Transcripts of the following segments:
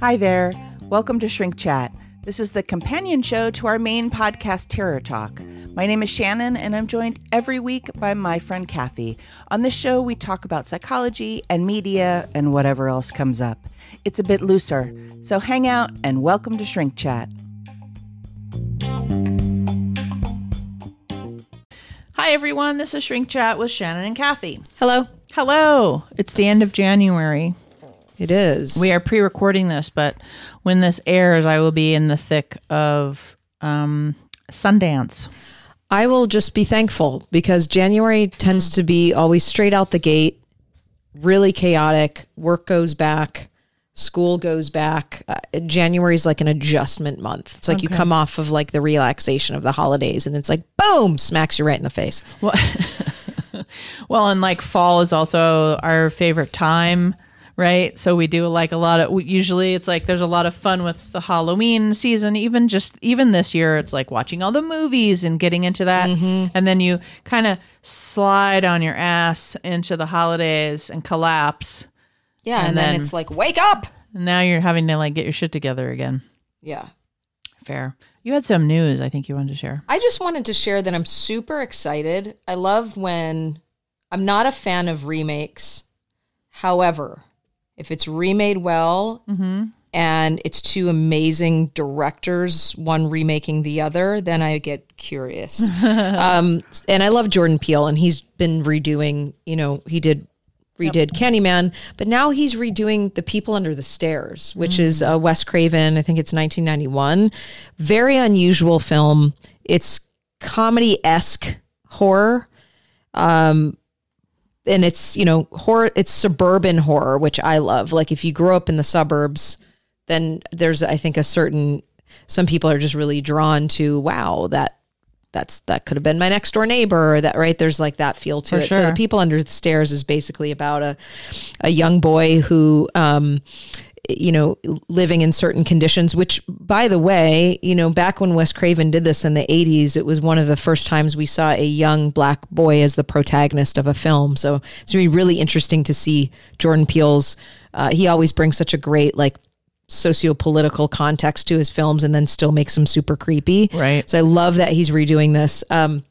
Hi there. Welcome to Shrink Chat. This is the companion show to our main podcast, Terror Talk. My name is Shannon, and I'm joined every week by my friend Kathy. On this show, we talk about psychology and media and whatever else comes up. It's a bit looser, so hang out and welcome to Shrink Chat. Hi, everyone. This is Shrink Chat with Shannon and Kathy. Hello. Hello. It's the end of January. It is. We are pre-recording this, but when this airs, I will be in the thick of um, Sundance. I will just be thankful because January tends to be always straight out the gate, really chaotic. Work goes back, school goes back. Uh, January is like an adjustment month. It's like you Okay. come off of like the relaxation of the holidays and it's like boom, smacks you right in the face. Well, well, and like fall is also our favorite time, right? So we do like a lot of. Usually, it's like there's a lot of fun with the Halloween season. Even just even this year, it's like watching all the movies and getting into that, mm-hmm. and then you kind of slide on your ass into the holidays and collapse. Yeah, And and, then, then- it's like wake up. Now you're having to like get your shit together again. Yeah. Fair. You had some news. I think you wanted to share. I just wanted to share that I'm super excited. I love when I'm not a fan of remakes. However, if it's remade well and it's two amazing directors, one remaking the other, then I get curious. um, and I love Jordan Peele, and he's been redoing, you know, he did redid Candyman, but now he's redoing The People Under the Stairs, which is uh, Wes Craven. I think it's 1991. Very unusual film. It's comedy esque horror. Um, and it's you know horror. It's suburban horror, which I love. Like if you grow up in the suburbs, then there's I think a certain some people are just really drawn to wow that that's that could have been my next door neighbor or that right? There's like that feel to For it. So the people under the stairs is basically about a a young boy who um you know living in certain conditions which by the way you know back when Wes Craven did this in the 80s it was one of the first times we saw a young black boy as the protagonist of a film. So it's really really interesting to see Jordan Peele's uh, he always brings such a great like socio-political context to his films and then still makes them super creepy Right. so I love that he's redoing this. Um,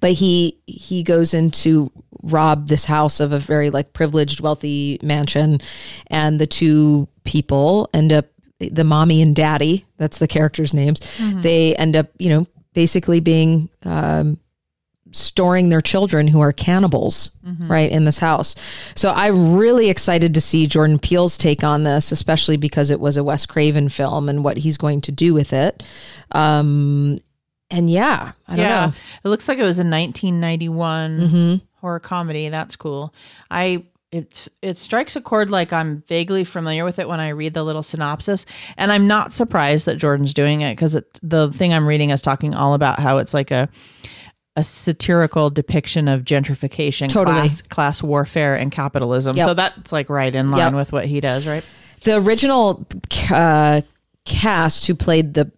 but he he goes into rob this house of a very like privileged, wealthy mansion, and the two people end up the mommy and daddy. That's the characters' names. They end up, you know, basically being um, storing their children who are cannibals right in this house so i'm really excited to see jordan peele's take on this especially because it was a wes craven film and what he's going to do with it um and yeah i don't yeah, know it looks like it was a 1991 Mhm. horror comedy. That's cool. I it it strikes a chord like I'm vaguely familiar with it when I read the little synopsis, and I'm not surprised that Jordan's doing it because the thing I'm reading is talking all about how it's like a a satirical depiction of gentrification, Totally. class, class warfare, and capitalism. Yep. So that's like right in line Yep. with what he does, right? the original uh, cast who played the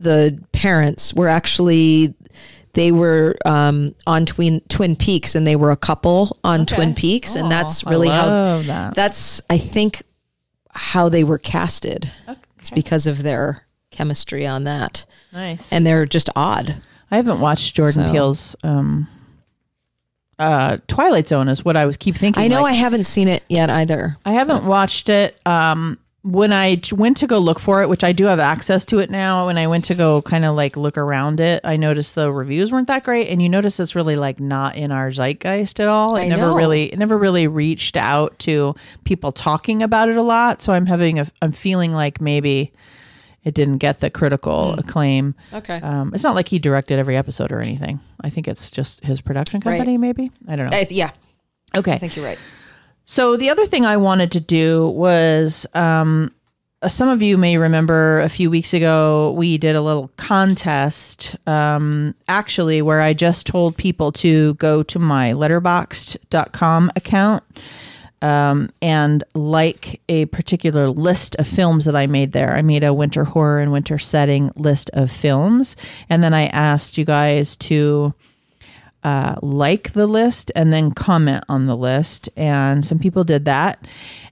the parents were actually they were um, on Twin Twin Peaks and they were a couple on Okay. Twin Peaks and Oh, that's I really how that. that's I think how they were casted. It's because of their chemistry on that, Nice. and they're just odd. I haven't watched Jordan So- Peele's um, uh, Twilight Zone. Is what I was keep thinking. I know like, I haven't seen it yet either. I haven't watched it. Um, when I went to go look for it, which I do have access to it now, when I went to go kind of like look around it, I noticed the reviews weren't that great, and you notice it's really like not in our zeitgeist at all. It I never know. really, it never really reached out to people talking about it a lot. So I'm having a, I'm feeling like maybe it didn't get the critical acclaim. Okay. Um, it's not like he directed every episode or anything. I think it's just his production Right. company, maybe. I don't know. Yeah, okay. I think you're right. So the other thing I wanted to do was um, uh, some of you may remember a few weeks ago we did a little contest um, actually where I just told people to go to my letterboxd.com account um, and like a particular list of films that I made there. I made a winter horror and winter setting list of films. And then I asked you guys to uh, like the list and then comment on the list. And some people did that.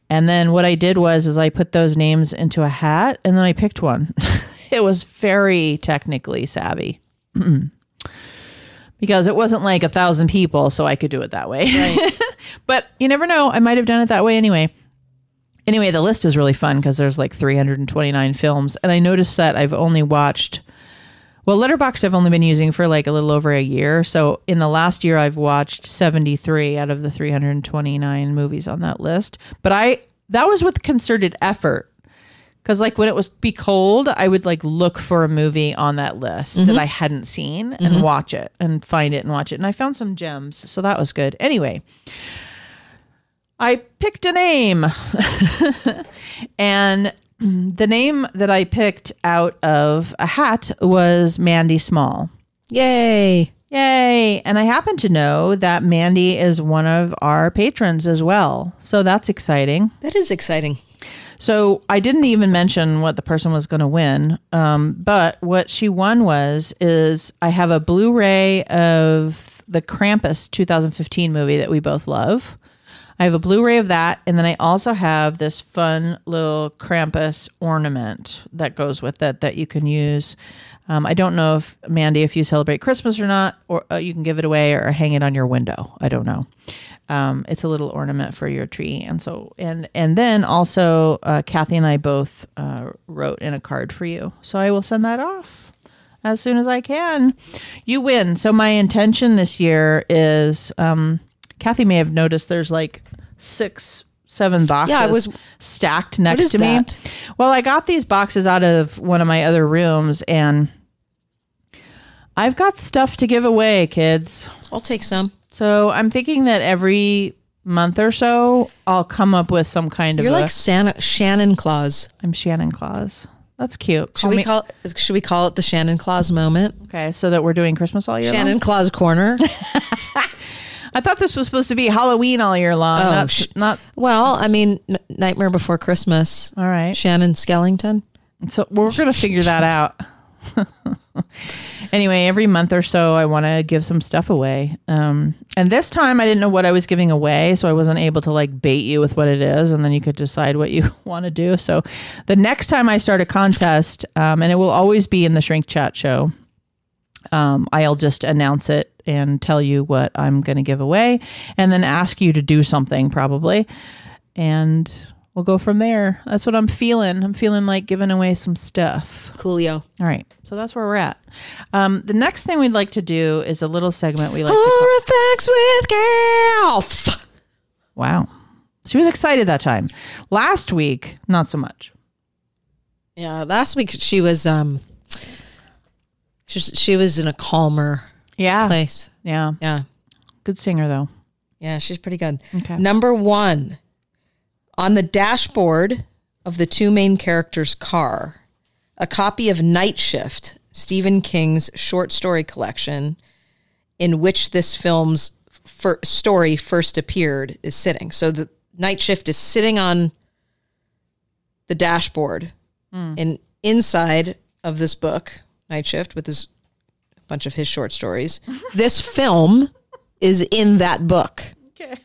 And then what I did was is I put those names into a hat and then I picked one. it was very technically savvy. because it wasn't like a thousand people, so I could do it that way. Right. but you never know. I might have done it that way anyway. Anyway, the list is really fun because there's like 329 films. And I noticed that I've only watched, well, Letterboxd I've only been using for like a little over a year. So in the last year, I've watched 73 out of the 329 movies on that list. But I, that was with concerted effort. Because like when it was be cold, I would like look for a movie on that list that mm-hmm. I hadn't seen and mm-hmm. watch it and find it and watch it. And I found some gems. So that was good. Anyway, I picked a name. and the name that I picked out of a hat was Mandy Small. Yay. Yay. And I happen to know that Mandy is one of our patrons as well. So that's exciting. That is exciting. So I didn't even mention what the person was going to win. Um, but what she won was is I have a Blu-ray of the Krampus 2015 movie that we both love. I have a Blu-ray of that, and then I also have this fun little Krampus ornament that goes with it that you can use. Um, I don't know if Mandy, if you celebrate Christmas or not, or uh, you can give it away or hang it on your window. I don't know. Um, it's a little ornament for your tree, and so and and then also uh, Kathy and I both uh, wrote in a card for you, so I will send that off as soon as I can. You win. So my intention this year is, um, Kathy may have noticed there's like six, seven boxes yeah, I was- stacked next to me. Well, I got these boxes out of one of my other rooms, and I've got stuff to give away, kids. I'll take some. So I'm thinking that every month or so, I'll come up with some kind of. You're a- like Santa Shannon Claus. I'm Shannon Claus. That's cute. Should Call we me- call should we call it the Shannon Claus moment? okay, so that we're doing Christmas all year. Shannon long? Claus corner. I thought this was supposed to be Halloween all year long. Oh, not, sh- not well, I mean, N- Nightmare Before Christmas. all right. Shannon Skellington. So we're gonna figure that out. anyway, every month or so, I want to give some stuff away. Um, and this time, I didn't know what I was giving away, so I wasn't able to like bait you with what it is, and then you could decide what you want to do. So the next time I start a contest, um, and it will always be in the Shrink Chat show. Um, I'll just announce it and tell you what I'm going to give away, and then ask you to do something probably, and we'll go from there. That's what I'm feeling. I'm feeling like giving away some stuff. Coolio. All right, so that's where we're at. Um, the next thing we'd like to do is a little segment we like to. Call- Horror facts with girls. wow, she was excited that time. Last week, not so much. Yeah, last week she was um she, she was in a calmer Yeah, place. yeah, Yeah. good singer though. Yeah, she's pretty good. Okay. Number 1 on the dashboard of the two main characters' car, a copy of Night Shift, Stephen King's short story collection in which this film's fir- story first appeared is sitting. So the Night Shift is sitting on the dashboard hmm. and inside of this book, Night Shift with his a bunch of his short stories. this film is in that book. Okay,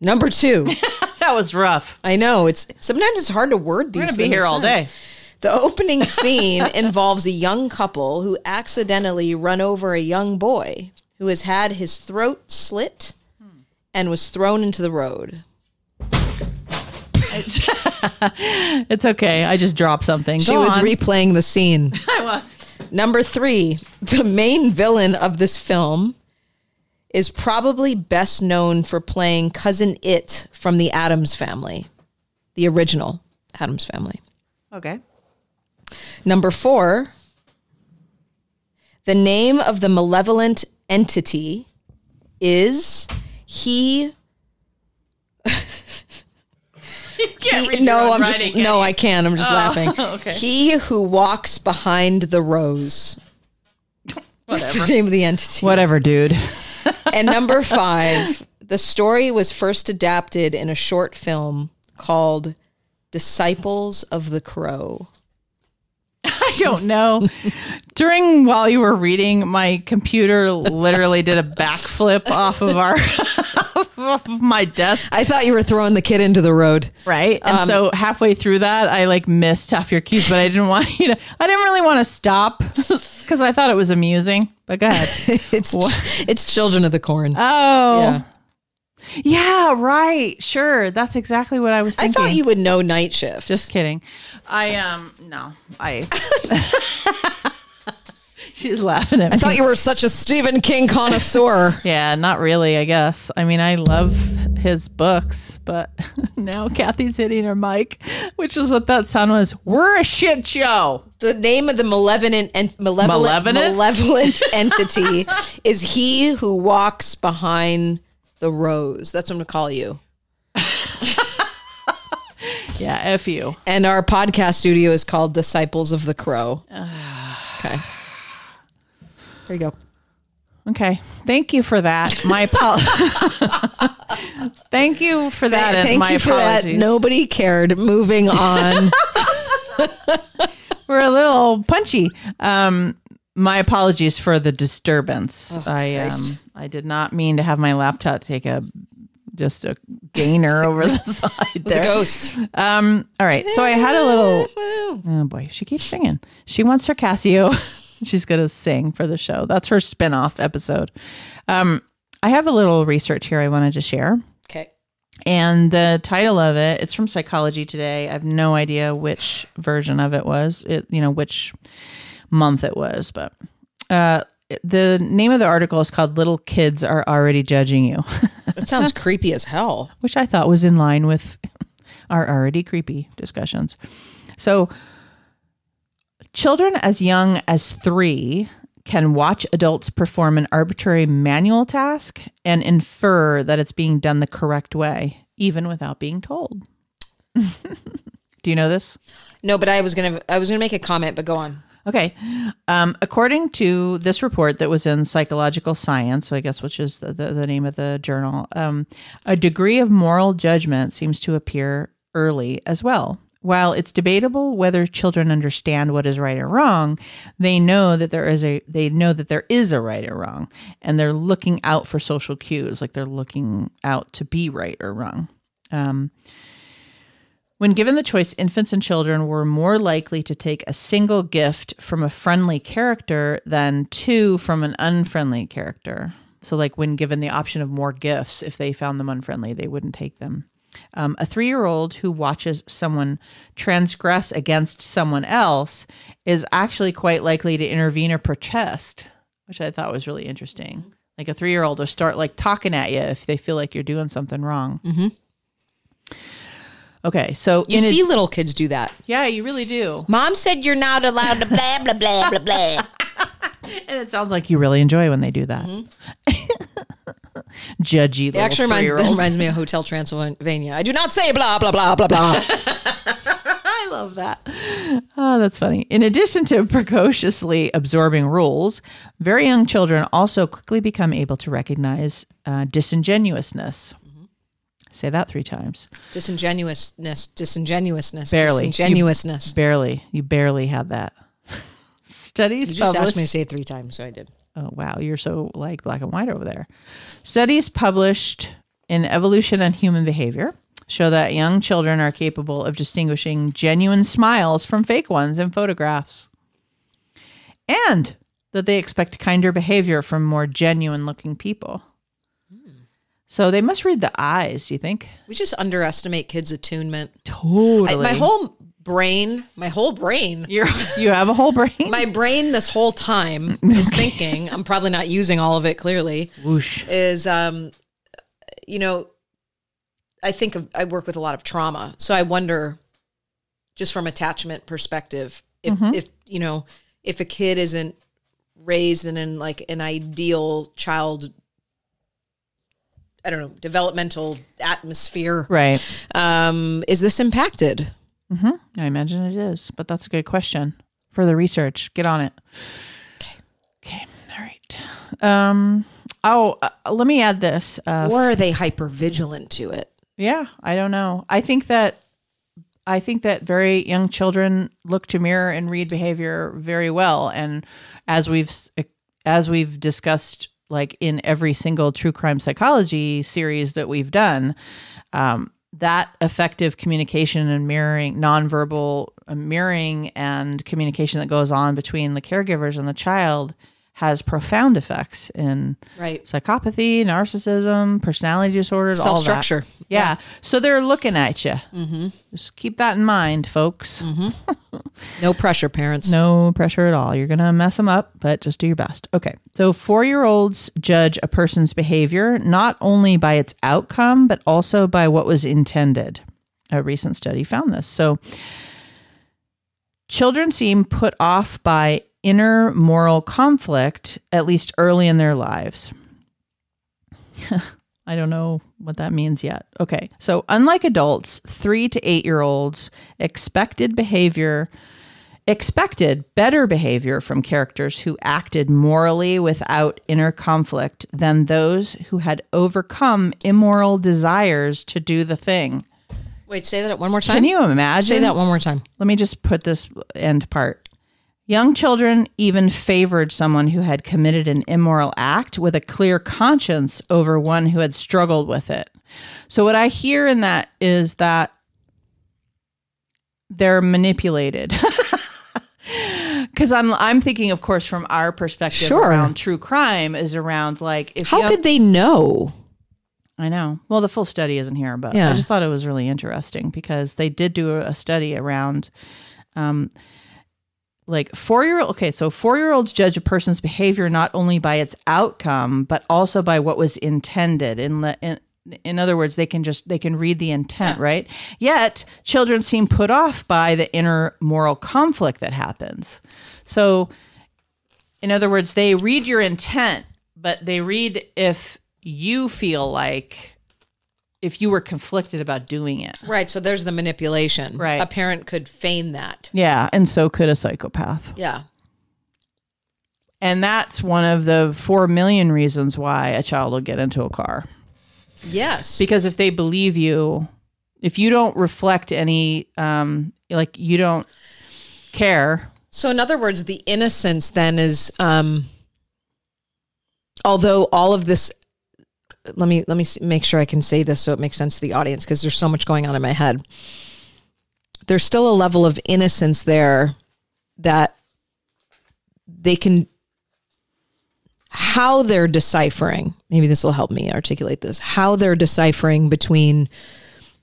Number 2. that was rough. I know it's sometimes it's hard to word these. Things. We're gonna be here all day. The opening scene involves a young couple who accidentally run over a young boy who has had his throat slit and was thrown into the road. It's okay. I just dropped something. She Go was on. replaying the scene. I was. Number three, the main villain of this film is probably best known for playing cousin It from the Addams family, the original Addams family. Okay. Number four, the name of the malevolent entity is he. He- no, I'm just writing, no, can I can't. I'm just laughing. okay. He who walks behind the rose. That's the name of the entity. Whatever, dude. And number five, the story was first adapted in a short film called Disciples of the Crow. I don't know. During while you were reading, my computer literally did a backflip off of our off of my desk, I thought you were throwing the kid into the road. right? And um, so halfway through that, I like missed half your cues, but I didn't want you to. I didn't really want to stop because I thought it was amusing. But go ahead. It's it's Children of the Corn. Oh, yeah. Yeah, right. Sure, that's exactly what I was I thinking. thought you would know Night Shift. Just kidding. I um no, I. She's laughing at me. I thought you were such a Stephen King connoisseur. Yeah, not really, I guess. I mean, I love his books, but now Kathy's hitting her mic, which is what that sound was. We're a shit show. the name of the malevolent and malevolent Malevolent? malevolent entity is he who walks behind the rose. That's what I'm gonna call you. Yeah, F you. And our podcast studio is called Disciples of the Crow. okay. There you go. Okay. Thank you for that. My apologies. Thank you for that. Thank my you for that. Nobody cared. Moving on. We're a little punchy. Um, my apologies for the disturbance. I um, Christ. I did not mean to have my laptop take a just a gainer over the side It's a there. ghost. Um, all right. So I had a little. Oh boy, she keeps singing. She wants her Casio. She's gonna sing for the show. That's her spin-off episode. Um, I have a little research here I wanted to share. Okay. And the title of it, it's from Psychology Today. I have no idea which version of it was. It, you know, which month it was, but uh, the name of the article is called "Little Kids Are Already Judging You," That sounds creepy as hell. which I thought was in line with our already creepy discussions. So, children as young as three can watch adults perform an arbitrary manual task and infer that it's being done the correct way, even without being told. Do you know this? No, but I was gonna I was gonna make a comment, but go on. Okay. Um, according to this report that was in Psychological Science, I guess which is the, the, the name of the journal, um, a degree of moral judgment seems to appear early as well. While it's debatable whether children understand what is right or wrong, they know that there is a they know that there is a right or wrong, and they're looking out for social cues, like they're looking out to be right or wrong. Um, when given the choice, infants and children were more likely to take a single gift from a friendly character than two from an unfriendly character. So, like when given the option of more gifts, if they found them unfriendly, they wouldn't take them. Um, a three year old who watches someone transgress against someone else is actually quite likely to intervene or protest, which I thought was really interesting. Like a three year old will start like talking at you if they feel like you're doing something wrong. Mm-hmm. Okay, so You see little kids do that. yeah, you really do. Mom said you're not allowed to blah blah blah blah blah. And it sounds like you really enjoy when they do that. Judgy It actually reminds, that reminds me of Hotel Transylvania. I do not say blah blah blah blah blah. I love that. Oh, that's funny. In addition to precociously absorbing rules, very young children also quickly become able to recognize uh, disingenuousness. Say that three times. Disingenuousness, disingenuousness, Barely. disingenuousness. Barely. You barely had that. Studies You just published. asked me to say it three times, so I did. Oh, wow. You're so like black and white over there. Studies published in Evolution and Human Behavior show that young children are capable of distinguishing genuine smiles from fake ones in photographs. And that they expect kinder behavior from more genuine looking people. So they must read the eyes, you think? We just underestimate kids' attunement. Totally. I, my whole brain, my whole brain, You're, you have a whole brain? my brain this whole time is thinking. I'm probably not using all of it clearly. Whoosh. is um you know i think of i work with a lot of trauma so i wonder just from attachment perspective if if you know if a kid isn't raised in an like an ideal child i don't know developmental atmosphere Right. um is this impacted I imagine it is, but that's a good question. Further research, get on it. Okay. Okay. All right. Um. Oh, uh, let me add this. Uh, or are they hyper vigilant to it yeah, I don't know. I think that I think that very young children look to mirror and read behavior very well. And as we've as we've discussed, like in every single true crime psychology series that we've done, um, that effective communication and mirroring, nonverbal uh, mirroring and communication that goes on between the caregivers and the child has profound effects in right. psychopathy, narcissism, personality disorders, all that. structure. Yeah. So they're looking at you. Mm-hmm. Just keep that in mind, folks. No pressure, parents. No pressure at all. You're going to mess them up, but just do your best. Okay. So, four year olds judge a person's behavior not only by its outcome, but also by what was intended. A recent study found this. So, children seem put off by inner moral conflict, at least early in their lives. I don't know what that means yet. Okay. So, unlike adults, three to eight year olds expected behavior, expected better behavior from characters who acted morally without inner conflict than those who had overcome immoral desires to do the thing. Wait, say that one more time. Can you imagine? say that one more time? Let me just put this end part. Young children even favored someone who had committed an immoral act with a clear conscience over one who had struggled with it. So, what I hear in that is that they're manipulated. Because I'm, I'm thinking, of course, from our perspective Sure. around true crime is around like if How young- could they know? I know. Well, the full study isn't here, but yeah. I just thought it was really interesting because they did do a study around, um, like four year old. Okay, so four year olds judge a person's behavior not only by its outcome but also by what was intended. In the in, in other words, they can just they can read the intent, right? Yet children seem put off by the inner moral conflict that happens. So, in other words, they read your intent, but they read if you feel like if you were conflicted about doing it. Right. So there's the manipulation. Right. A parent could feign that. Yeah, and so could a psychopath. Yeah. And that's one of the 4 million reasons why a child will get into a car. Yes. Because if they believe you, if you don't reflect any um like you don't care, So, in other words, the innocence then is, um, although all of this, let me let me make sure I can say this so it makes sense to the audience because there's so much going on in my head. There's still a level of innocence there that they can how they're deciphering maybe this will help me articulate this how they're deciphering between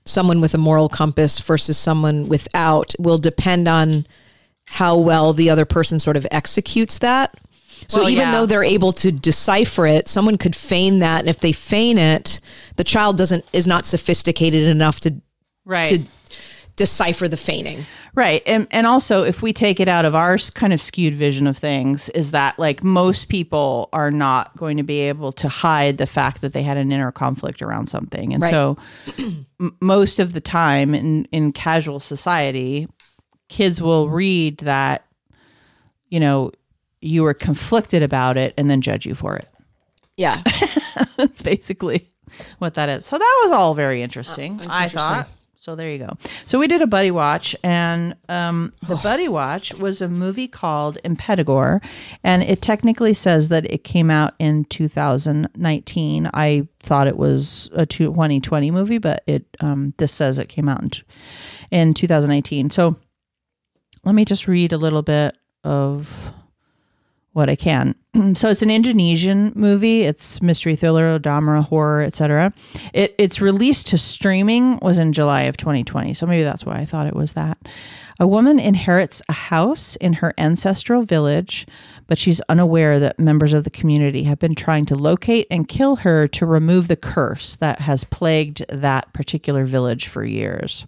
someone with a moral compass versus someone without will depend on how well the other person sort of executes that. So Well, even yeah. though they're able to decipher it, someone could feign that, and if they feign it, the child doesn't is not sophisticated enough to right? to decipher the feigning. Right. And and also if we take it out of our kind of skewed vision of things is that like most people are not going to be able to hide the fact that they had an inner conflict around something. And Right. so m- most of the time in in casual society kids will read that you know you were conflicted about it and then judge you for it. Yeah, That's basically what that is. So that was all very interesting. that's I interesting. thought. So there you go. So we did a buddy watch, and um, the buddy watch was a movie called Impetigore, and it technically says that it came out in 2019. I thought it was a 2020 movie, but it um, this says it came out in, in 2019. So let me just read a little bit of what I can. so it's an Indonesian movie. It's mystery thriller, drama, horror, etc. It its release to streaming was in July of 2020. So maybe that's why I thought it was that. A woman inherits a house in her ancestral village, but she's unaware that members of the community have been trying to locate and kill her to remove the curse that has plagued that particular village for years.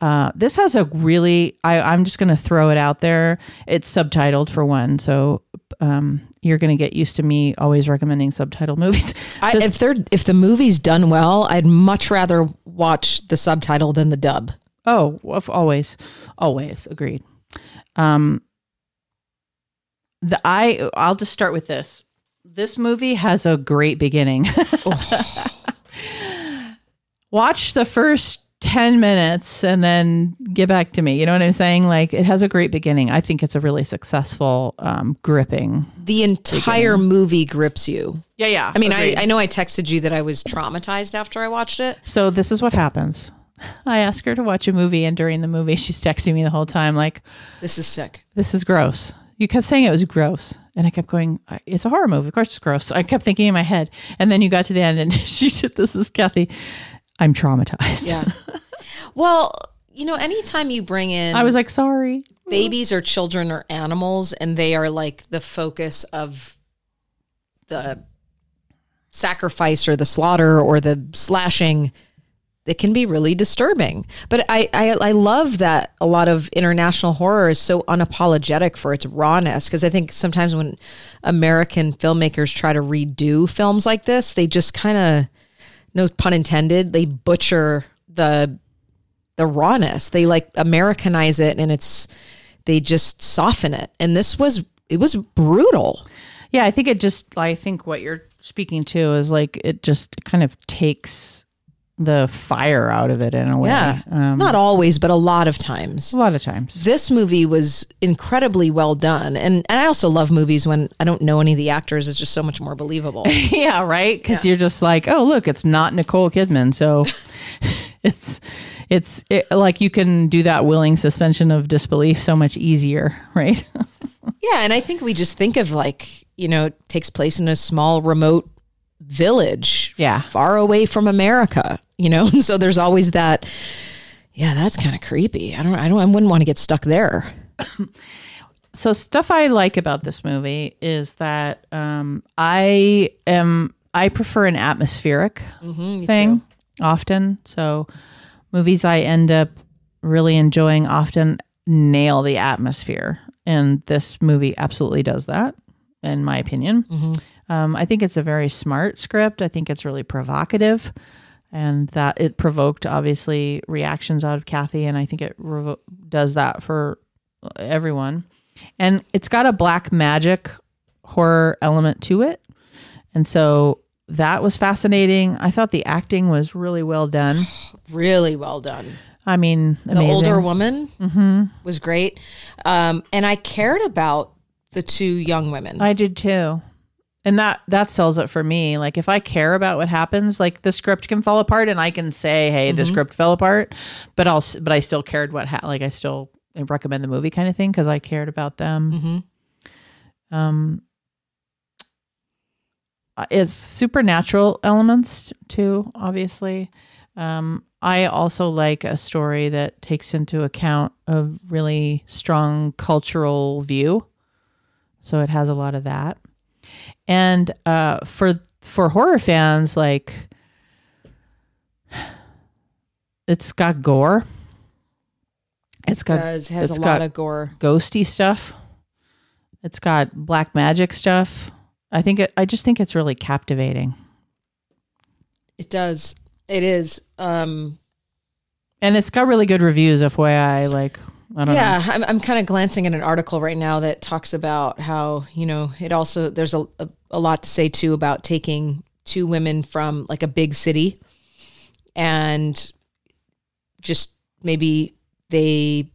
Uh, this has a really, I, I'm just going to throw it out there. It's subtitled for one. So um, you're going to get used to me always recommending subtitle movies. I, if they're if the movie's done well, I'd much rather watch the subtitle than the dub. oh, of- always, always agreed. Um, the I, I'll just start with this. This movie has a great beginning. Watch the first 10 minutes and then get back to me. You know what I'm saying? Like it has a great beginning. I think it's a really successful, um, gripping. The entire movie grips you. Yeah, yeah. I mean, I, I know I texted you that I was traumatized after I watched it. So this is what happens. I ask her to watch a movie, and during the movie, she's texting me the whole time, like, This is sick. "This is gross." You kept saying it was gross, and I kept going, "It's a horror movie. Of course, it's gross." I kept thinking in my head, and then you got to the end, and she said, "This is Kathy." I'm traumatized. Yeah. well, you know, anytime you bring in I was like, "Sorry." babies or children or animals and they are like the focus of the sacrifice or the slaughter or the slashing it can be really disturbing but I, I i love that a lot of international horror is so unapologetic for its rawness because i think sometimes when american filmmakers try to redo films like this they just kind of no pun intended they butcher the the rawness. They like Americanize it and it's they just soften it. And this was it was brutal. Yeah, I think it just. I think what you're speaking to is like it just kind of takes the fire out of it in a way. Yeah. Um, Not always, but a lot of times. a lot of times. This movie was incredibly well done. And and I also love movies when I don't know any of the actors. It's just so much more believable. yeah, right. Because you're just like, oh, look, it's not Nicole Kidman, so it's it's it, like you can do that willing suspension of disbelief so much easier, right? yeah, and I think we just think of like, you know, it takes place in a small remote village Yeah. far away from America, you know? And so there's always that yeah, that's kind of creepy. I don't I don't I wouldn't want to get stuck there. so stuff I like about this movie is that um, I am I prefer an atmospheric thing often. So movies I end up really enjoying often nail the atmosphere, and this movie absolutely does that, in my opinion. Um, I think it's a very smart script. I think it's really provocative, and that it provoked obviously reactions out of Kathy, and I think it revo- does that for everyone. And it's got a black magic horror element to it, and so that was fascinating. I thought the acting was really well done. Really well done. I mean, The older woman was great. Um, and I cared about the two young women. I did too. And that that sells it for me. Like if I care about what happens, like the script can fall apart and I can say, "Hey, the script fell apart," but I'll but I still cared what ha- like I still recommend the movie kind of thing because I cared about them. Um uh, it's supernatural elements too, obviously. Um, I also like a story that takes into account a really strong cultural view. So it has a lot of that. And uh, for for horror fans, like it's got gore. It's got does has a it's lot of gore. ghosty stuff. It's got black magic stuff. I think it, I just think it's really captivating. It does. It is. Um, And it's got really good reviews FYI like I don't know. yeah, I'm, I'm kind of glancing at an article right now that talks about how you know it also there's a, a a lot to say too about taking two women from like a big city and just maybe they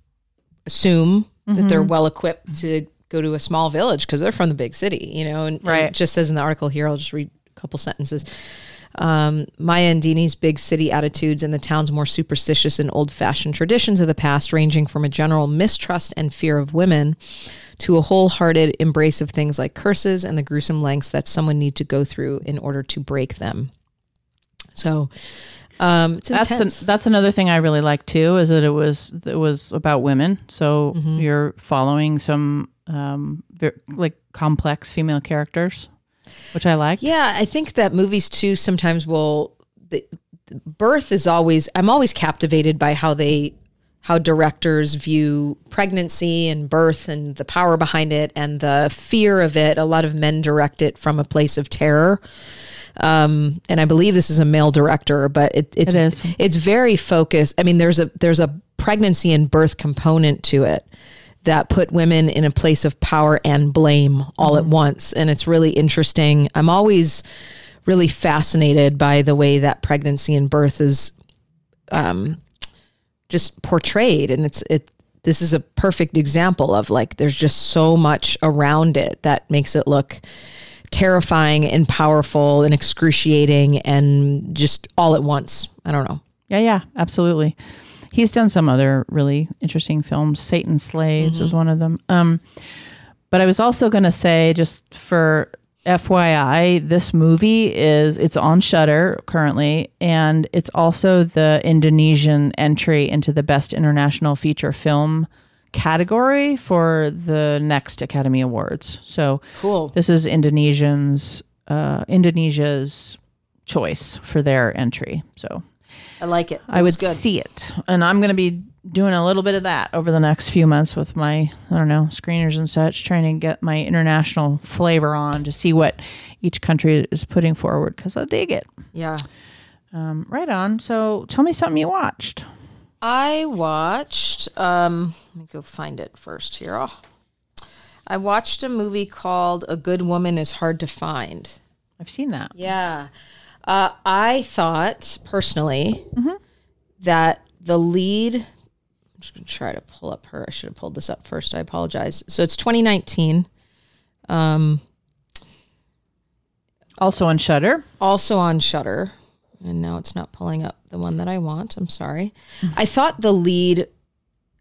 assume that mm-hmm. they're well equipped to go to a small village because they're from the big city, you know. And, and Right. it just says in the article here, I'll just read a couple sentences. Um, Maya and Dini's big city attitudes and the town's more superstitious and old fashioned traditions of the past, ranging from a general mistrust and fear of women to a wholehearted embrace of things like curses and the gruesome lengths that someone need to go through in order to break them. So, um, it's That's an, that's another thing I really like too is that it was it was about women. So Mm-hmm. you're following some um ver- like complex female characters, which I like. Yeah, I think that movies too sometimes will. The, birth is always. I'm always captivated by how they, how directors view pregnancy and birth and the power behind it and the fear of it. A lot of men direct it from a place of terror. Um, and I believe this is a male director, but it, it's It is. it's very focused. I mean, there's a there's a pregnancy and birth component to it that put women in a place of power and blame all at once, and it's really interesting. I'm always really fascinated by the way that pregnancy and birth is um, just portrayed and it's it this is a perfect example of like there's just so much around it that makes it look terrifying and powerful and excruciating and just all at once. I don't know. Yeah, yeah, absolutely. He's done some other really interesting films. Satan Slaves was one of them. Um, but I was also going to say, just for FYI, this movie is it's on Shudder currently, and it's also the Indonesian entry into the Best International Feature Film category for the next Academy Awards. So Cool. this is Indonesians uh, Indonesia's choice for their entry. So I like it. It I was would good. see it, and I'm going to be doing a little bit of that over the next few months with my I don't know screeners and such, trying to get my international flavor on to see what each country is putting forward because I dig it. Yeah. Um, right on. So tell me something you watched. I watched. Um, let me go find it first here. Oh. I watched a movie called "A Good Woman Is Hard to Find." I've seen that. Yeah, uh, I thought personally that the lead. I'm just gonna try to pull up her. I should have pulled this up first. I apologize. So it's 2019. Also on Shudder. also on Shudder, and now it's not pulling up the one that I want. I'm sorry. I thought the lead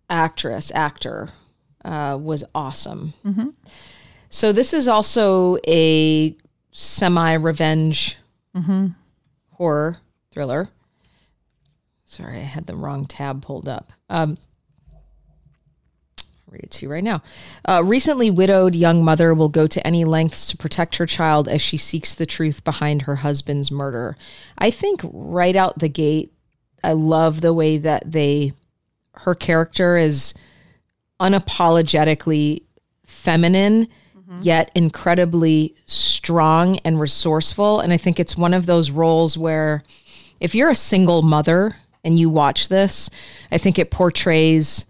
actress actor uh, was awesome. So this is also a semi revenge horror thriller. Sorry, I had the wrong tab pulled up. Um, read it to you right now. Uh, recently widowed young mother will go to any lengths to protect her child as she seeks the truth behind her husband's murder. I think right out the gate, I love the way that they, her character is unapologetically feminine yet incredibly strong and resourceful. And i think it's one of those roles where if you're a single mother and you watch this i think it portrays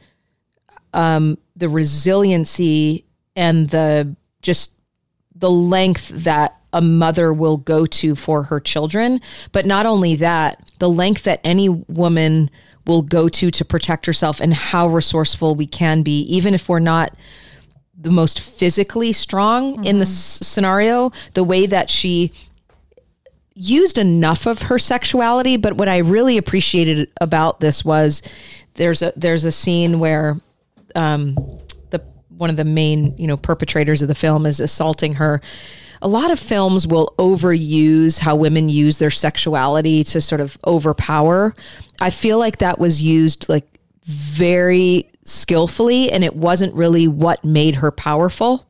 um, the resiliency and the just the length that a mother will go to for her children. But not only that the length that any woman will go to to protect herself and how resourceful we can be even if we're not the most physically strong in this scenario the way that she used enough of her sexuality but what i really appreciated about this was there's a there's a scene where um the one of the main you know perpetrators of the film is assaulting her. A lot of films will overuse how women use their sexuality to sort of overpower. I feel like that was used like very skillfully and it wasn't really what made her powerful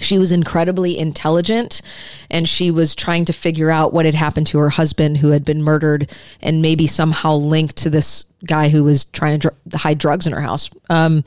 she was incredibly intelligent and she was trying to figure out what had happened to her husband who had been murdered and maybe somehow linked to this guy who was trying to dr- hide drugs in her house. Um,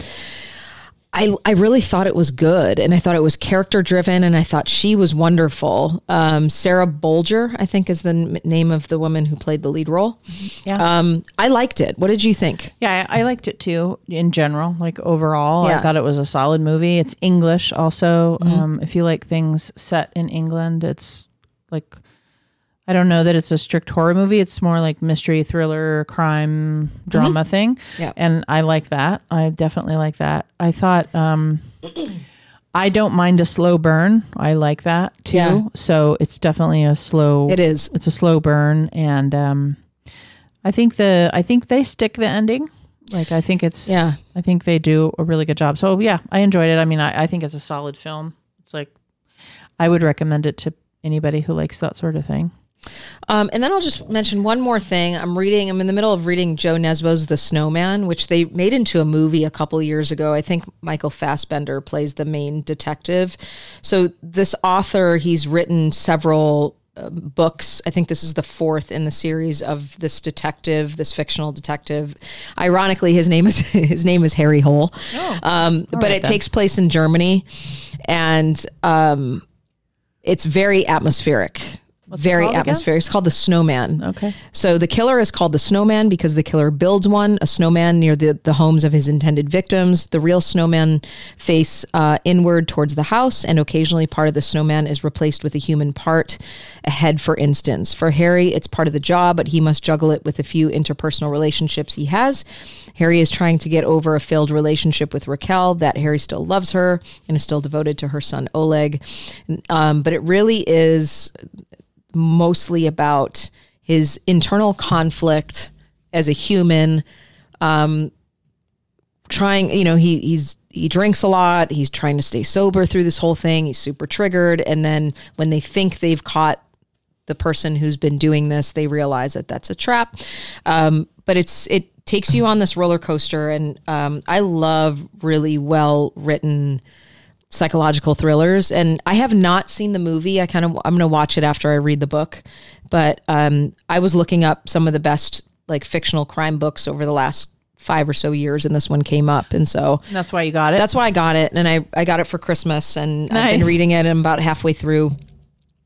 I, I really thought it was good and I thought it was character driven and I thought she was wonderful. Um, Sarah Bolger, I think is the n- name of the woman who played the lead role. Yeah. Um, I liked it. What did you think? Yeah, I, I liked it too. In general, like overall, Yeah. I thought it was a solid movie. It's English, also. Um, if you like things set in England, it's like I don't know that it's a strict horror movie. It's more like mystery, thriller, crime, drama thing. Yeah. and I like that. I definitely like that. I thought um, I don't mind a slow burn. I like that too. Yeah. So it's definitely a slow It is. it's a slow burn and um i think the i think they stick the ending like i think it's Yeah. i think they do a really good job so yeah i enjoyed it i mean i, I think it's a solid film it's like i would recommend it to anybody who likes that sort of thing Um, and then I'll just mention one more thing. I'm reading. I'm in the middle of reading Jo Nesbo's The Snowman, which they made into a movie a couple years ago. I think Michael Fassbender plays the main detective. So this author, he's written several uh, books. I think this is the fourth in the series of this detective, this fictional detective. Ironically, his name is his name is Harry Hole. um, but right it then. takes place in Germany, and um, it's very atmospheric very called again? atmospheric. It's called The Snowman. Okay. So the killer is called the snowman because the killer builds one, a snowman near the, the homes of his intended victims. The real snowman face uh, inward towards the house, and occasionally part of the snowman is replaced with a human part, a head, for instance. For Harry, it's part of the job, but he must juggle it with a few interpersonal relationships he has. Harry is trying to get over a failed relationship with Rakel, that Harry still loves her and is still devoted to her son Oleg. Um, but it really is mostly about his internal conflict as a human um trying you know he he's he drinks a lot he's trying to stay sober through this whole thing he's super triggered and then when they think they've caught the person who's been doing this they realize that that's a trap. Um but it's it takes you on this roller coaster and um i love really well written psychological thrillers. And i have not seen the movie. I kind of i'm going to watch it after i read the book. But um, i was looking up some of the best like fictional crime books over the last five or so years and this one came up. And so That's why you got it. that's why i got it. And i, I got it for christmas and i've been reading it and I'm about halfway through.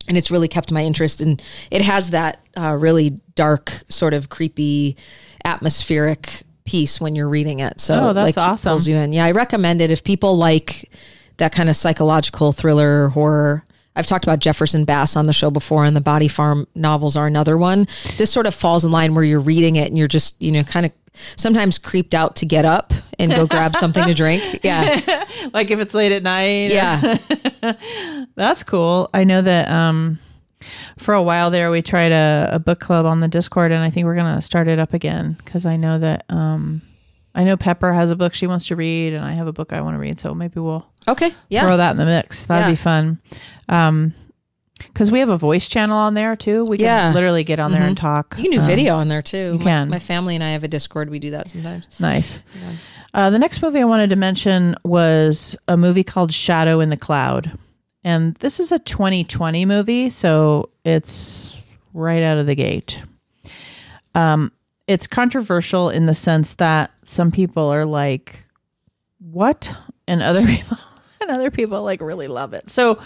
And it's really kept my interest and it has that uh, really dark sort of creepy atmospheric piece when you're reading it. So Oh, that's like, awesome. pulls you in. Yeah i recommend it. If people like that kind of psychological thriller horror I've talked about Jefferson Bass on the show before, and the Body Farm novels are another one. This sort of falls in line where you're reading it and you're just, you know, kind of sometimes creeped out to get up and go grab something to drink. Yeah. like if it's late at night. Yeah. That's cool. I know that um for a while there we tried a, a book club on the Discord and I think we're gonna start it up again because I know that um I know Pepper has a book she wants to read and I have a book I want to read, so maybe we'll Okay. Yeah. throw that in the mix. That'd Yeah. be fun. Um because we have a voice channel on there too. We can Yeah. Mm-hmm. literally get on there and talk. You can do Um, video on there too. you My- can. My, family and I have a Discord. We do that sometimes. Nice. Uh, the next movie I wanted to mention was a movie called Shadow in the Cloud. And this is a 2020 movie, so it's right out of the gate. Um, it's controversial in the sense that some people are like, what? And other people and other people like really love it. So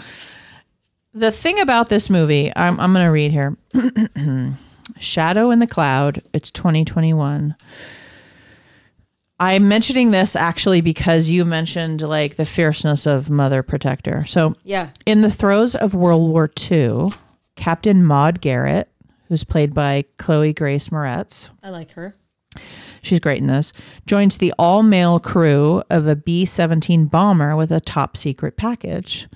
the thing about this movie, I'm, I'm going to read here. Shadow in the Cloud. It's 2021. I'm mentioning this actually because you mentioned like the fierceness of Mother Protector. So, Yeah. in the throes of World War II, Captain Maud Garrett, who's played by Chloe Grace Moretz, I like her. she's great in this, joins the all male crew of a B 17 bomber with a top secret package.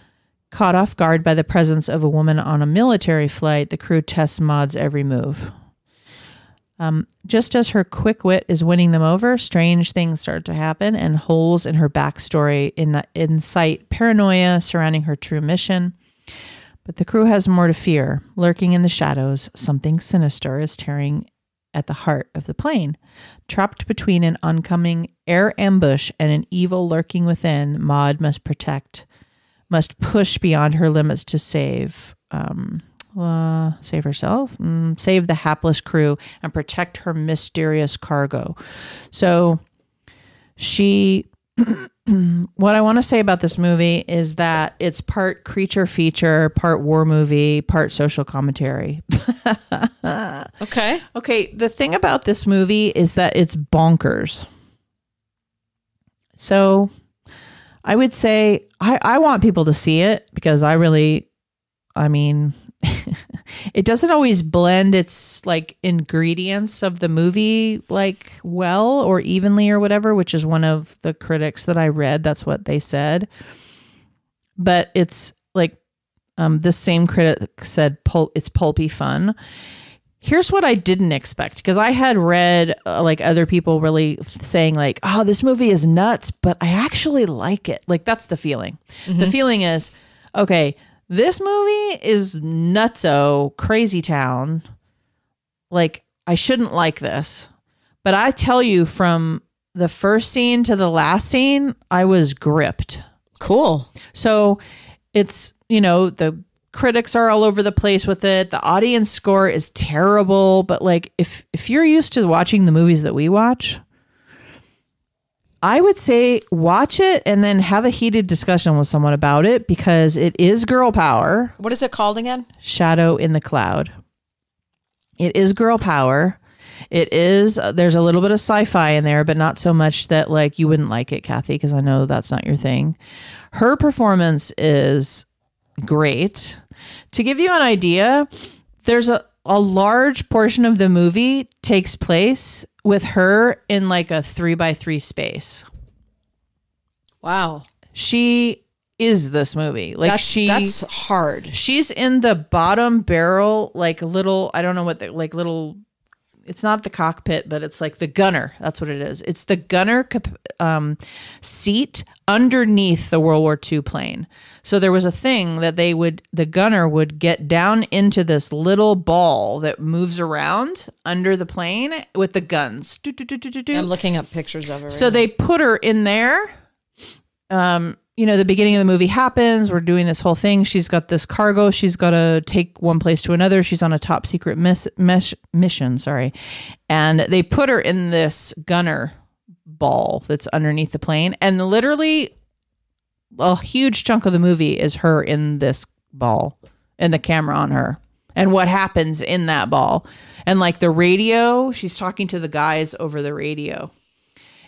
Caught off guard by the presence of a woman on a military flight, the crew tests Maud's every move. Um, just as her quick wit is winning them over, strange things start to happen, and holes in her backstory in, incite paranoia surrounding her true mission. But the crew has more to fear. Lurking in the shadows, something sinister is tearing at the heart of the plane. Trapped between an oncoming air ambush and an evil lurking within, Maud must protect, must push beyond her limits to save, um, uh, save herself, mm, save the hapless crew, and protect her mysterious cargo. So, she what I want to say about this movie is that it's part creature feature, part war movie, part social commentary. Okay. Okay, the thing about this movie is that it's bonkers. So I would say I, I want people to see it because I really, I mean, it doesn't always blend its like ingredients of the movie like well or evenly or whatever, which is one of the critics that I read. That's what they said. But it's like um, this same critic said pul- it's pulpy fun here's what I didn't expect because I had read uh, like other people really saying like, "Oh, this movie is nuts," but I actually like it. Like that's the feeling. The feeling is, okay, this movie is nutso, crazy town. Like I shouldn't like this. But I tell you from the first scene to the last scene, I was gripped. Cool. So it's, you know, the critics are all over the place with it. The audience score is terrible, but like if if you're used to watching the movies that we watch, I would say watch it and then have a heated discussion with someone about it because it is girl power. What is it called again? Shadow in the Cloud. It is girl power. It is, uh, there's a little bit of sci fi in there, but not so much that like you wouldn't like it, Kathy, because I know that's not your thing. Her performance is great. To give you an idea, there's a, a large portion of the movie takes place with her in like a three by three space. Wow. She is this movie. Like That's she that's hard. she's in the bottom barrel, like little I don't know what the like little it's not the cockpit, but it's like the gunner. That's what it is. It's the gunner cap- um, seat underneath the World War II plane. So there was a thing that they would, the gunner would get down into this little ball that moves around under the plane with the guns. Do, do, do. I'm looking up pictures of her. So they put her in there. Um, you know, the beginning of the movie happens. We're doing this whole thing. She's got this cargo. She's got to take one place to another. She's on a top secret miss, mesh, mission. Sorry, and they put her in this gunner ball that's underneath the plane, and literally, a huge chunk of the movie is her in this ball and the camera on her and what happens in that ball and like the radio she's talking to the guys over the radio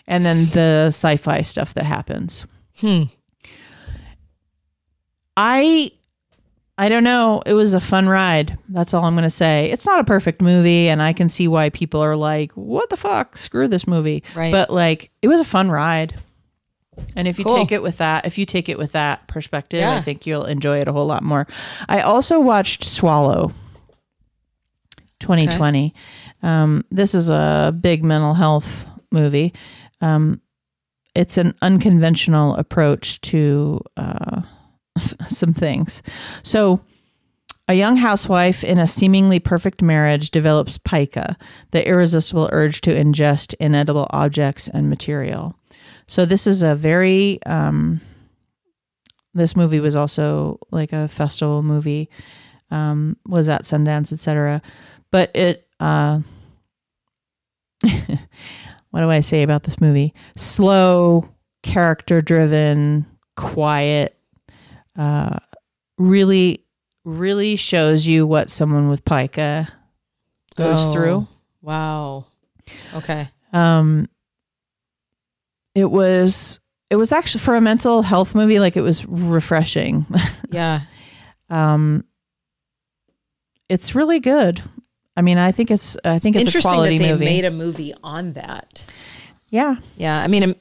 and then the sci-fi stuff that happens. Hmm. I I don't know. It was a fun ride. That's all I'm going to say. It's not a perfect movie and I can see why people are like, "What the fuck? Screw this movie." Right. But like it was a fun ride. And if you Cool. take it with that, if you take it with that perspective, I think you'll enjoy it a whole lot more. I also watched Swallow 2020. Um, this is a big mental health movie. Um, it's an unconventional approach to uh, some things. So, a young housewife in a seemingly perfect marriage develops pica, the irresistible urge to ingest inedible objects and material. So, this is a very, um, this movie was also like a festival movie, um, was at Sundance, etc. But it, uh, what do I say about this movie? Slow, character driven, quiet, uh, really, really shows you what someone with pica goes Oh, through. Wow. Okay. Um, it was it was actually for a mental health movie, like it was refreshing. Yeah. um, it's really good. I mean, I think it's I think it's a Interesting that they movie. made a movie on that. yeah, Yeah. I mean,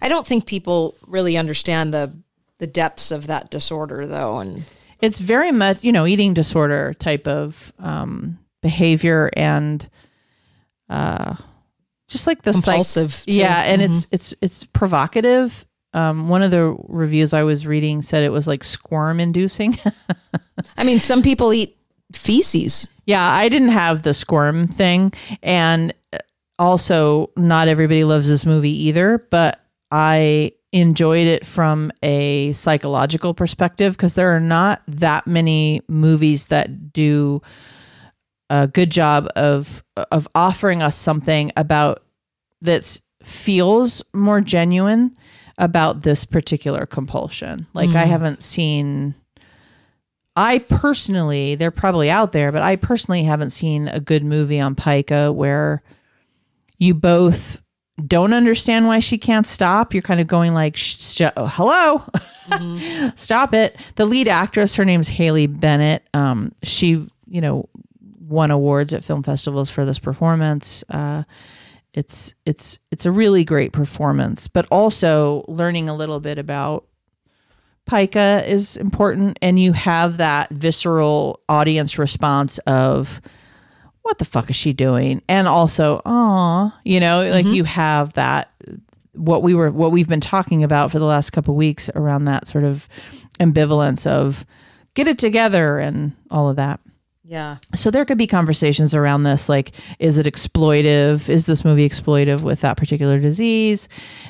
I don't think people really understand the the depths of that disorder, though. And it's very much you know eating disorder type of um, behavior and uh, just like the psych- compulsive. too. yeah and Mhm. it's it's it's provocative um, one of the reviews i was reading said it was like squirm inducing I mean, some people eat feces. yeah i didn't have the squirm thing and uh, also not everybody loves this movie either but i enjoyed it from a psychological perspective because there are not that many movies that do a good job of of offering us something about that feels more genuine about this particular compulsion. Like I mm. haven't seen I personally, they're probably out there, but I personally haven't seen a good movie on Pica where you both don't understand why she can't stop. You're kind of going like, Sh- sh- "Hello, stop it." The lead actress, her name's Haley Bennett. Um, she, you know, won awards at film festivals for this performance. Uh, it's it's it's a really great performance, but also learning a little bit about pica is important, and you have that visceral audience response of what the fuck is she doing, and also, oh, you know, like mm-hmm. you have that what we were what we've been talking about for the last couple weeks around that sort of ambivalence of get it together and all of that. Yeah. So there could be conversations around this like is it exploitive? Is this movie exploitive with that particular disease?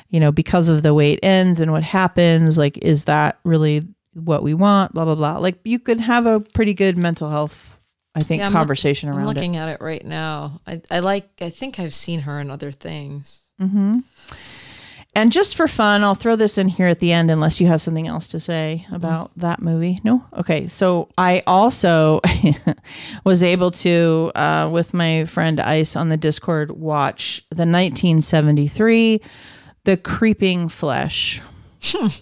You know, because of the way it ends and what happens, like is that really what we want? Blah blah blah. Like you could have a pretty good mental health I think Yeah, I'm look- conversation I'm around it. looking at it right now. I, I like. I think I've seen her in other things. and just for fun, I'll throw this in here at the end, unless you have something else to say about that movie. No, okay. So I also was able to, uh, with my friend Ice on the Discord, watch the 1973, The Creeping Flesh.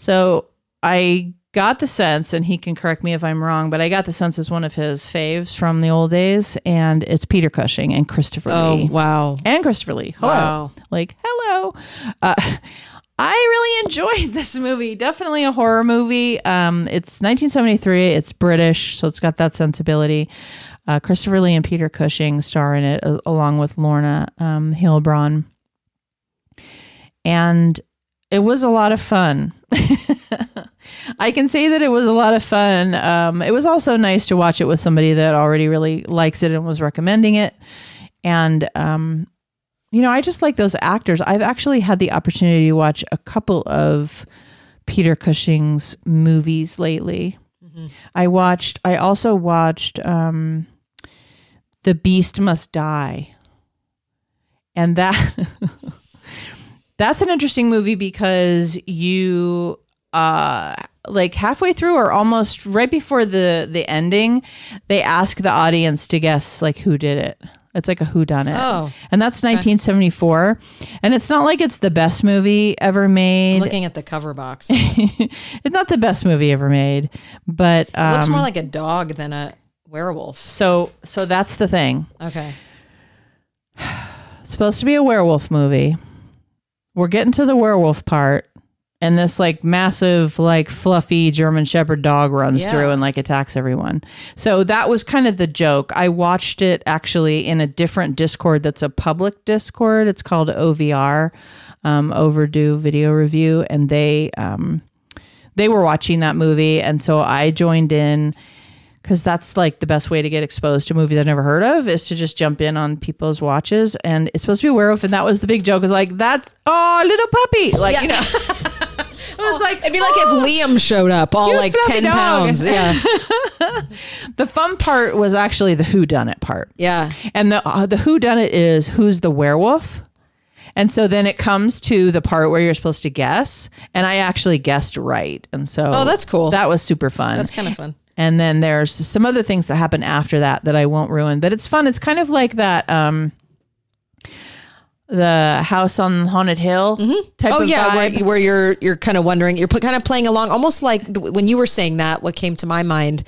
So I got the sense, and he can correct me if I'm wrong, but I got the sense it's one of his faves from the old days, and it's Peter Cushing and Christopher Oh Lee. wow. And Christopher Lee. Hello. Wow. Like, hello. Uh, I really enjoyed this movie. Definitely a horror movie. Um, it's 1973. It's British, so it's got that sensibility. Uh, Christopher Lee and Peter Cushing star in it, a- along with Lorna um. And it was a lot of fun. I can say that it was a lot of fun. Um, it was also nice to watch it with somebody that already really likes it and was recommending it. And um, you know, I just like those actors. I've actually had the opportunity to watch a couple of Peter Cushing's movies lately. I watched. I also watched um, "The Beast Must Die," and that that's an interesting movie because you uh like halfway through or almost right before the the ending they ask the audience to guess like who did it it's like a who done it Oh. and that's 1974 and it's not like it's the best movie ever made Looking at the cover box. it's not the best movie ever made but um, looks more like a dog than a werewolf. so so that's the thing Okay. It's supposed to be a werewolf movie. We're getting to the werewolf part, and this like massive, like fluffy German Shepherd dog runs Yeah. through and like attacks everyone. So that was kind of the joke. I watched it actually in a different Discord that's a public Discord. It's called OVR, um, Overdue Video Review, and they um, they were watching that movie, and so I joined in because that's like the best way to get exposed to movies I've never heard of is to just jump in on people's watches. And it's supposed to be a werewolf, and that was the big joke. Is like that's oh little puppy, like you know. it was like It'd be like "Oh." if Liam showed up, all like ten dog. pounds. Yeah, the fun part was actually the who done it part, yeah. and the uh, the who done it is who's the werewolf. And so then it comes to the part where you're supposed to guess, and I actually guessed right, and so Oh, that's cool. That was super fun. That's kind of fun. And then there's some other things that happen after that that I won't ruin, but it's fun. It's kind of like that um the house on haunted hill type Oh of yeah, vibe. where, where you're you're kind of wondering, you're kind of playing along, almost like when you were saying that. What came to my mind,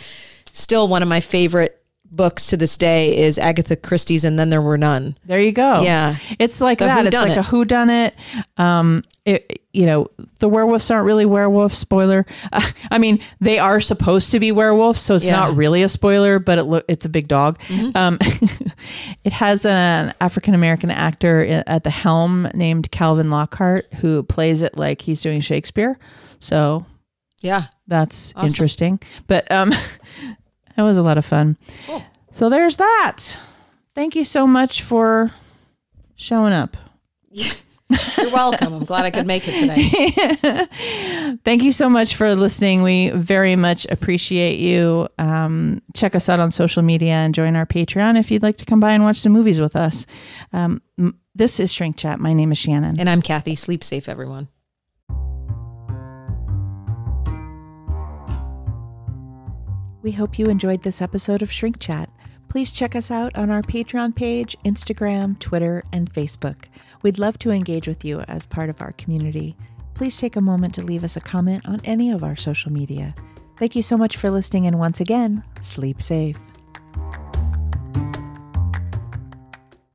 still one of my favorite books to this day is Agatha Christie's, and then there were none. there you go. Yeah. It's like The that. It's like a who done it. Um it, you know, the werewolves aren't really werewolves, spoiler. Uh, I mean, they are supposed to be werewolves, so it's Yeah. not really a spoiler, but it lo- it's a big dog. Mm-hmm. Um it has an African American actor at the helm named Calvin Lockhart who plays it like he's doing Shakespeare. So Yeah, that's interesting. But um it was a lot of fun. Cool. So there's that. Thank you so much for showing up. you're welcome. I'm glad I could make it today. Thank you so much for listening. We very much appreciate you. Um, check us out on social media and join our Patreon if you'd like to come by and watch some movies with us. Um, this is Shrink Chat. My name is Shannon. And I'm Kathy. Sleep safe, everyone. We hope you enjoyed this episode of Shrink Chat. Please check us out on our Patreon page, Instagram, Twitter, and Facebook. We'd love to engage with you as part of our community. Please take a moment to leave us a comment on any of our social media. Thank you so much for listening, and once again, sleep safe.